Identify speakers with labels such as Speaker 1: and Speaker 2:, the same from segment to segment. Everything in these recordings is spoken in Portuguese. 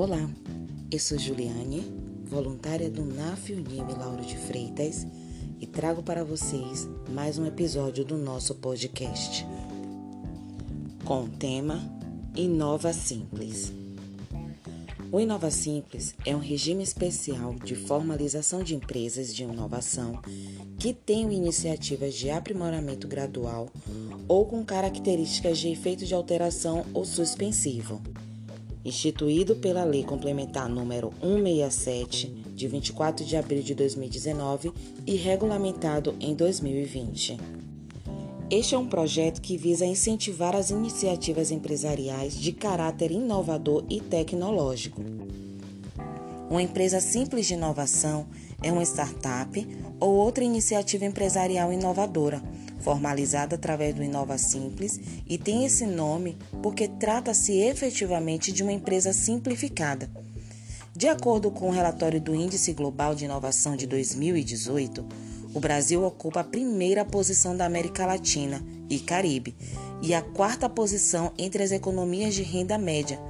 Speaker 1: Olá, eu sou Juliane, voluntária do NAF Unime Lauro de Freitas e trago para vocês mais um episódio do nosso podcast com o tema Inova Simples. O Inova Simples é um regime especial de formalização de empresas de inovação que tenham iniciativas de aprimoramento gradual ou com características de efeito de alteração ou suspensivo. Instituído pela Lei Complementar número 167, de 24 de abril de 2019 e regulamentado em 2020. Este é um projeto que visa incentivar as iniciativas empresariais de caráter inovador e tecnológico. Uma empresa simples de inovação é uma startup ou outra iniciativa empresarial inovadora, formalizada através do Inova Simples e tem esse nome porque trata-se efetivamente de uma empresa simplificada. De acordo com o relatório do Índice Global de Inovação de 2018, o Brasil ocupa a primeira posição da América Latina e Caribe e a quarta posição entre as economias de renda média.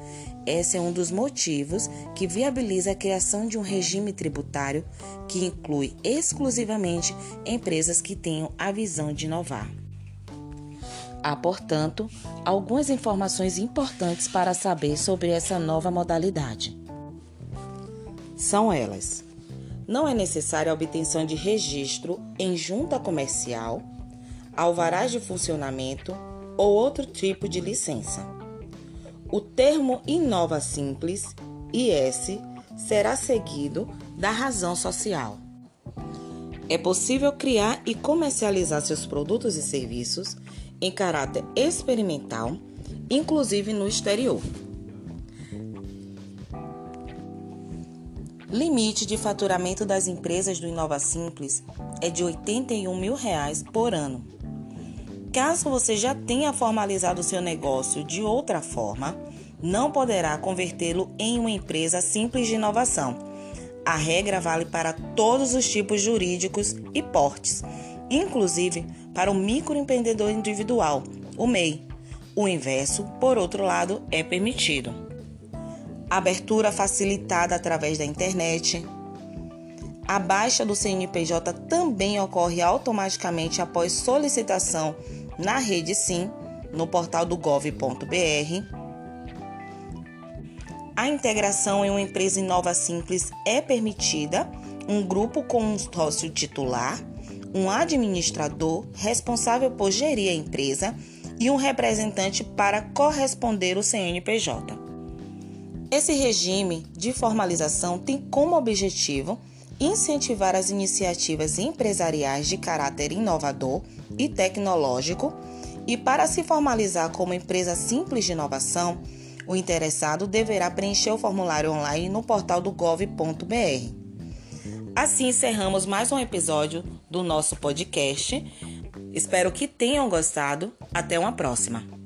Speaker 1: Esse é um dos motivos que viabiliza a criação de um regime tributário que inclui exclusivamente empresas que tenham a visão de inovar. Há, portanto, algumas informações importantes para saber sobre essa nova modalidade. São elas: não é necessária a obtenção de registro em junta comercial, alvarás de funcionamento ou outro tipo de licença. O termo Inova Simples, IS, será seguido da razão social. É possível criar e comercializar seus produtos e serviços em caráter experimental, inclusive no exterior. Limite de faturamento das empresas do Inova Simples é de 81 mil reais por ano. Caso você já tenha formalizado seu negócio de outra forma, não poderá convertê-lo em uma empresa simples de inovação. A regra vale para todos os tipos jurídicos e portes, inclusive para o microempreendedor individual, o MEI. O inverso, por outro lado, é permitido abertura facilitada através da internet. A baixa do CNPJ também ocorre automaticamente após solicitação na rede Sim, no portal do gov.br. A integração em uma empresa Inova Simples é permitida, um grupo com um sócio titular, um administrador responsável por gerir a empresa e um representante para corresponder o CNPJ. Esse regime de formalização tem como objetivo incentivar as iniciativas empresariais de caráter inovador e tecnológico, e para se formalizar como empresa simples de inovação, o interessado deverá preencher o formulário online no portal do gov.br. Assim encerramos mais um episódio do nosso podcast. Espero que tenham gostado. Até uma próxima.